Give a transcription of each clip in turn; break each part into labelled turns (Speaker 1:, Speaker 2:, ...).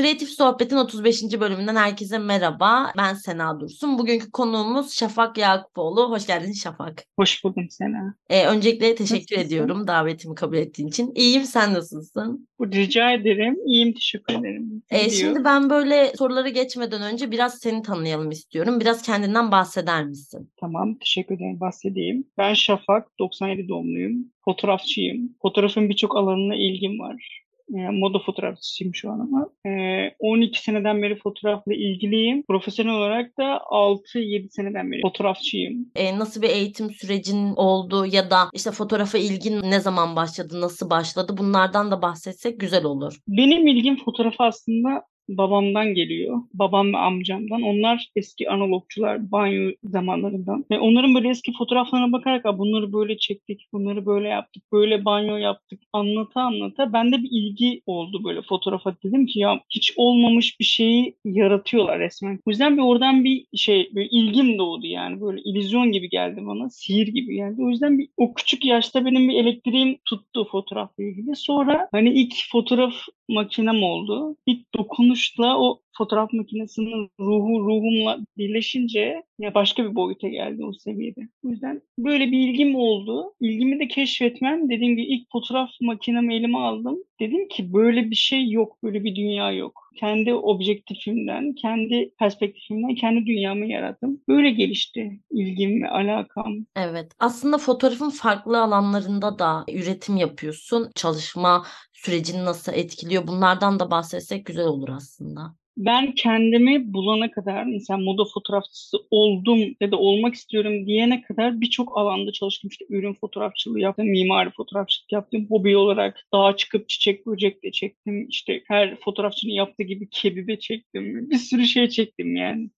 Speaker 1: Kreatif Sohbet'in 35. bölümünden herkese merhaba. Ben Sena Dursun. Bugünkü konuğumuz Şafak Yakupoğlu. Hoş geldin Şafak.
Speaker 2: Hoş buldum Sena.
Speaker 1: Ee, öncelikle teşekkür Nasılsın? ediyorum davetimi kabul ettiğin için. İyiyim, sen nasılsın?
Speaker 2: Rica ederim. İyiyim, teşekkür ederim.
Speaker 1: Ee, şimdi ben böyle soruları geçmeden önce biraz seni tanıyalım istiyorum. Biraz kendinden bahseder misin?
Speaker 2: Tamam, teşekkür ederim. Bahsedeyim. Ben Şafak, 97 doğumluyum. Fotoğrafçıyım. Fotoğrafın birçok alanına ilgim var moda fotoğrafçısıyım şu an ama. E, 12 seneden beri fotoğrafla ilgiliyim. Profesyonel olarak da 6-7 seneden beri fotoğrafçıyım.
Speaker 1: E, nasıl bir eğitim sürecin oldu ya da işte fotoğrafa ilgin ne zaman başladı, nasıl başladı? Bunlardan da bahsetsek güzel olur.
Speaker 2: Benim ilgim fotoğrafa aslında babamdan geliyor. Babam ve amcamdan. Onlar eski analogçular banyo zamanlarından. Ve onların böyle eski fotoğraflarına bakarak bunları böyle çektik, bunları böyle yaptık, böyle banyo yaptık anlata anlata bende bir ilgi oldu böyle fotoğrafa. Dedim ki ya hiç olmamış bir şeyi yaratıyorlar resmen. O yüzden bir oradan bir şey böyle ilgim doğdu yani. Böyle illüzyon gibi geldi bana. Sihir gibi geldi. O yüzden bir, o küçük yaşta benim bir elektriğim tuttu fotoğrafla ilgili. Sonra hani ilk fotoğraf makinem oldu. İlk dokunuşla o fotoğraf makinesinin ruhu ruhumla birleşince ya başka bir boyuta geldi o seviyede. O yüzden böyle bir ilgim oldu. İlgimi de keşfetmem. Dediğim gibi ilk fotoğraf makinemi elime aldım. Dedim ki böyle bir şey yok, böyle bir dünya yok. Kendi objektifimden, kendi perspektifimden kendi dünyamı yarattım. Böyle gelişti ilgim ve alakam.
Speaker 1: Evet. Aslında fotoğrafın farklı alanlarında da üretim yapıyorsun. Çalışma sürecini nasıl etkiliyor? Bunlardan da bahsetsek güzel olur aslında
Speaker 2: ben kendimi bulana kadar mesela moda fotoğrafçısı oldum ya da olmak istiyorum diyene kadar birçok alanda çalıştım. İşte ürün fotoğrafçılığı yaptım, mimari fotoğrafçılık yaptım. Hobi olarak dağa çıkıp çiçek böcek çektim. İşte her fotoğrafçının yaptığı gibi kebibe çektim. Bir sürü şey çektim yani.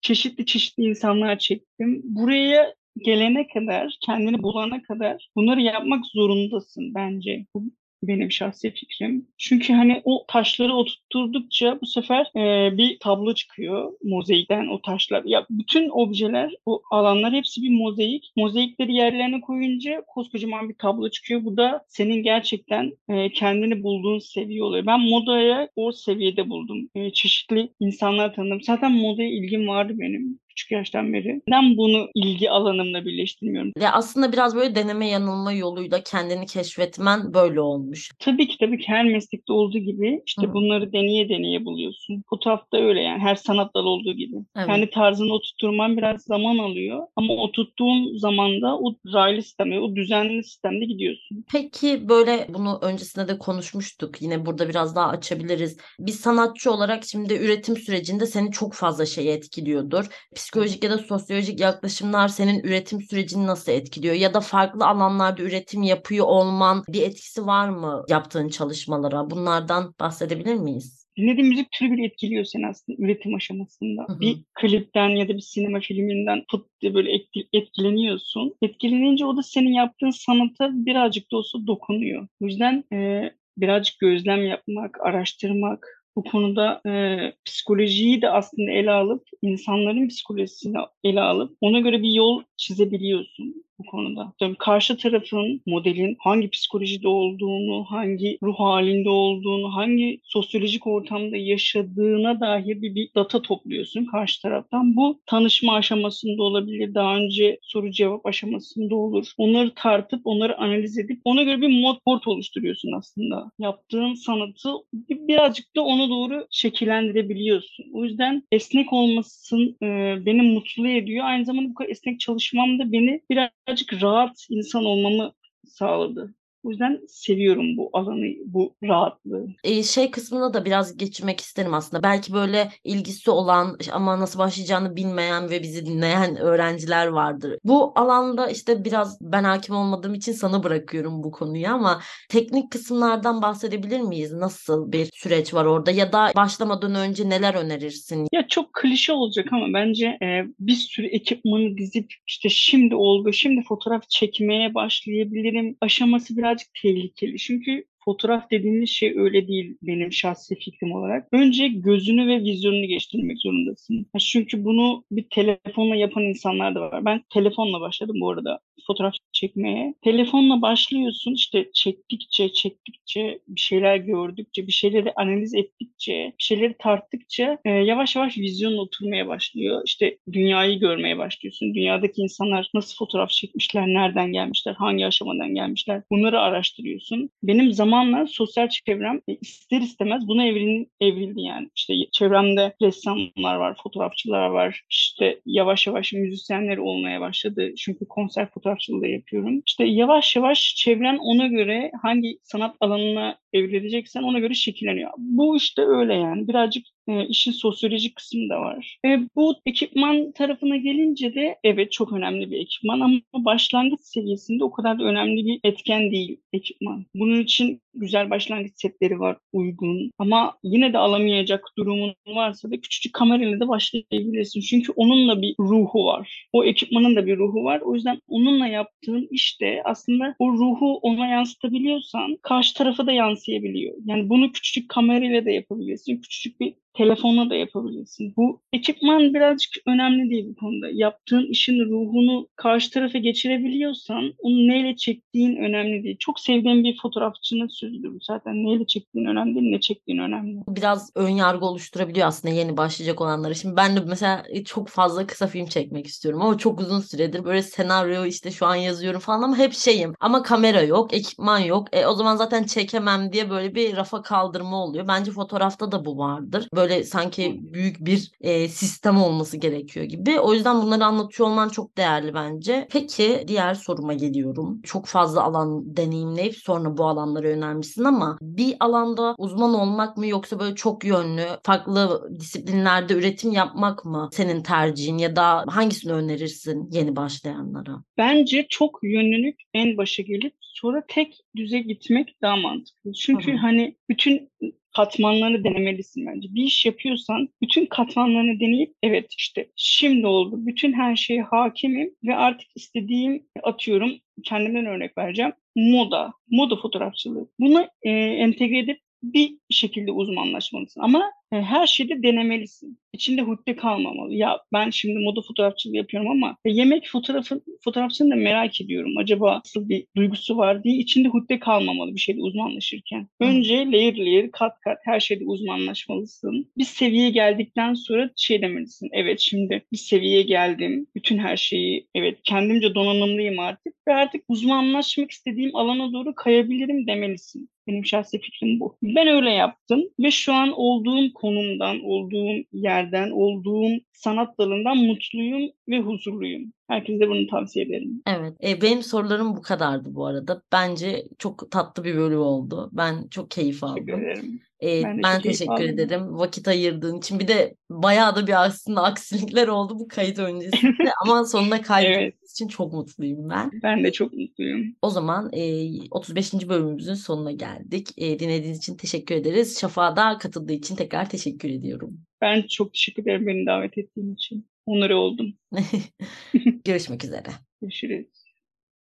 Speaker 2: Çeşitli çeşitli insanlar çektim. Buraya gelene kadar, kendini bulana kadar bunları yapmak zorundasın bence. Bu benim şahsi fikrim. Çünkü hani o taşları oturtturdukça bu sefer e, bir tablo çıkıyor mozaikten o taşlar. Ya bütün objeler, o alanlar hepsi bir mozaik. Mozaikleri yerlerine koyunca koskocaman bir tablo çıkıyor. Bu da senin gerçekten e, kendini bulduğun seviye oluyor. Ben modaya o seviyede buldum. E, çeşitli insanlar tanıdım. Zaten modaya ilgim vardı benim küçük yaştan beri. Neden bunu ilgi alanımla birleştirmiyorum?
Speaker 1: Ya aslında biraz böyle deneme yanılma yoluyla kendini keşfetmen böyle olmuş.
Speaker 2: Tabii ki tabii ki her meslekte olduğu gibi işte Hı. bunları deneye deneye buluyorsun. Fotoğrafta öyle yani her sanat dalı olduğu gibi. Evet. Kendi tarzını oturtturman biraz zaman alıyor ama oturttuğun zaman da o raylı sistemde, o düzenli sistemde gidiyorsun.
Speaker 1: Peki böyle bunu öncesinde de konuşmuştuk. Yine burada biraz daha açabiliriz. Bir sanatçı olarak şimdi üretim sürecinde seni çok fazla şey etkiliyordur psikolojik ya da sosyolojik yaklaşımlar senin üretim sürecini nasıl etkiliyor? Ya da farklı alanlarda üretim yapıyor olman bir etkisi var mı yaptığın çalışmalara? Bunlardan bahsedebilir miyiz?
Speaker 2: Dinlediğin müzik türü bile etkiliyor seni aslında üretim aşamasında. Hı hı. Bir klipten ya da bir sinema filminden put diye böyle etkileniyorsun. Etkilenince o da senin yaptığın sanata birazcık da olsa dokunuyor. O yüzden e, birazcık gözlem yapmak, araştırmak, bu konuda e, psikolojiyi de aslında ele alıp insanların psikolojisini ele alıp ona göre bir yol çizebiliyorsun bu konuda. Tabii karşı tarafın modelin hangi psikolojide olduğunu, hangi ruh halinde olduğunu, hangi sosyolojik ortamda yaşadığına dair bir, bir data topluyorsun karşı taraftan. Bu tanışma aşamasında olabilir, daha önce soru cevap aşamasında olur. Onları tartıp, onları analiz edip ona göre bir mod board oluşturuyorsun aslında. Yaptığın sanatı birazcık da ona doğru şekillendirebiliyorsun. O yüzden esnek olmasın e, beni mutlu ediyor. Aynı zamanda bu kadar esnek çalışmam da beni birazcık rahat insan olmamı sağladı. O yüzden seviyorum bu alanı, bu rahatlığı.
Speaker 1: Ee, şey kısmına da biraz geçirmek isterim aslında. Belki böyle ilgisi olan ama nasıl başlayacağını bilmeyen ve bizi dinleyen öğrenciler vardır. Bu alanda işte biraz ben hakim olmadığım için sana bırakıyorum bu konuyu ama teknik kısımlardan bahsedebilir miyiz? Nasıl bir süreç var orada ya da başlamadan önce neler önerirsin?
Speaker 2: Ya çok klişe olacak ama bence e, bir sürü ekipmanı dizip işte şimdi oldu, şimdi fotoğraf çekmeye başlayabilirim aşaması biraz birazcık tehlikeli. Çünkü fotoğraf dediğimiz şey öyle değil benim şahsi fikrim olarak. Önce gözünü ve vizyonunu geliştirmek zorundasın. Çünkü bunu bir telefonla yapan insanlar da var. Ben telefonla başladım bu arada fotoğraf çekmeye. Telefonla başlıyorsun işte çektikçe çektikçe bir şeyler gördükçe bir şeyleri analiz ettikçe bir şeyleri tarttıkça e, yavaş yavaş vizyonun oturmaya başlıyor. İşte dünyayı görmeye başlıyorsun. Dünyadaki insanlar nasıl fotoğraf çekmişler, nereden gelmişler, hangi aşamadan gelmişler bunları araştırıyorsun. Benim zamanla sosyal çevrem e, ister istemez buna evrin, evrildi yani. İşte çevremde ressamlar var, fotoğrafçılar var. İşte yavaş yavaş müzisyenler olmaya başladı. Çünkü konser fotoğrafçılığı yapıyorum. İşte yavaş yavaş çevren ona göre hangi sanat alanına evrileceksen ona göre şekilleniyor. Bu işte öyle yani. Birazcık e, işin sosyolojik kısmı da var. E, bu ekipman tarafına gelince de evet çok önemli bir ekipman ama başlangıç seviyesinde o kadar da önemli bir etken değil ekipman. Bunun için güzel başlangıç setleri var uygun ama yine de alamayacak durumun varsa da küçücük kamerayla da başlayabilirsin. Çünkü onunla bir ruhu var. O ekipmanın da bir ruhu var. O yüzden onunla yaptığın işte aslında o ruhu ona yansıtabiliyorsan karşı tarafa da yansıyabiliyor. Yani bunu küçücük kamerayla da yapabilirsin. Küçücük bir telefonla da yapabilirsin. Bu ekipman birazcık önemli değil bu konuda. Yaptığın işin ruhunu karşı tarafa geçirebiliyorsan onu neyle çektiğin önemli değil. Çok sevdiğim bir fotoğrafçının sözüdür bu zaten. Neyle çektiğin önemli değil, ne çektiğin önemli.
Speaker 1: Biraz ön yargı oluşturabiliyor aslında yeni başlayacak olanlara. Şimdi ben de mesela çok fazla kısa film çekmek istiyorum ama çok uzun süredir böyle senaryo işte şu an yazıyorum falan ama hep şeyim. Ama kamera yok, ekipman yok. E, o zaman zaten çekemem diye böyle bir rafa kaldırma oluyor. Bence fotoğrafta da bu vardır. Böyle böyle sanki büyük bir e, sistem olması gerekiyor gibi. O yüzden bunları anlatıyor olman çok değerli bence. Peki diğer soruma geliyorum. Çok fazla alan deneyimleyip sonra bu alanlara yönelmişsin ama bir alanda uzman olmak mı yoksa böyle çok yönlü farklı disiplinlerde üretim yapmak mı senin tercihin ya da hangisini önerirsin yeni başlayanlara?
Speaker 2: Bence çok yönlülük en başa gelip sonra tek düze gitmek daha mantıklı. Çünkü Hı-hı. hani bütün katmanlarını denemelisin bence. Bir iş yapıyorsan bütün katmanlarını deneyip evet işte şimdi oldu. Bütün her şeye hakimim ve artık istediğim atıyorum kendimden örnek vereceğim. Moda, moda fotoğrafçılığı. Bunu e, entegre edip bir şekilde uzmanlaşmalısın. Ama e, her şeyde denemelisin. İçinde hudde kalmamalı. Ya ben şimdi moda fotoğrafçılığı yapıyorum ama e, yemek fotoğrafı fotoğrafçını da merak ediyorum. Acaba nasıl bir duygusu var diye içinde hudde kalmamalı bir şeyde uzmanlaşırken. Önce layer layer, kat kat her şeyde uzmanlaşmalısın. Bir seviyeye geldikten sonra şey demelisin. Evet şimdi bir seviyeye geldim. Bütün her şeyi evet kendimce donanımlıyım artık ve artık uzmanlaşmak istediğim alana doğru kayabilirim demelisin. Benim şahsi fikrim bu. Ben öyle yaptım ve şu an olduğum konumdan, olduğum yerden, olduğum sanat dalından mutluyum ve huzurluyum. Herkese bunu tavsiye ederim.
Speaker 1: Evet. E, benim sorularım bu kadardı bu arada. Bence çok tatlı bir bölüm oldu. Ben çok keyif aldım.
Speaker 2: Teşekkür ederim.
Speaker 1: E, ben, ben teşekkür aldım. ederim. Vakit ayırdığın için. Bir de bayağı da bir aslında aksilikler oldu bu kayıt öncesinde. Ama sonuna kaydettiğimiz evet. için çok mutluyum ben.
Speaker 2: Ben de çok mutluyum.
Speaker 1: O zaman e, 35. bölümümüzün sonuna geldik. E, dinlediğiniz için teşekkür ederiz. Şafak'a da katıldığı için tekrar teşekkür ediyorum.
Speaker 2: Ben çok teşekkür ederim beni davet ettiğin için. Onları oldum.
Speaker 1: Görüşmek üzere.
Speaker 2: Görüşürüz.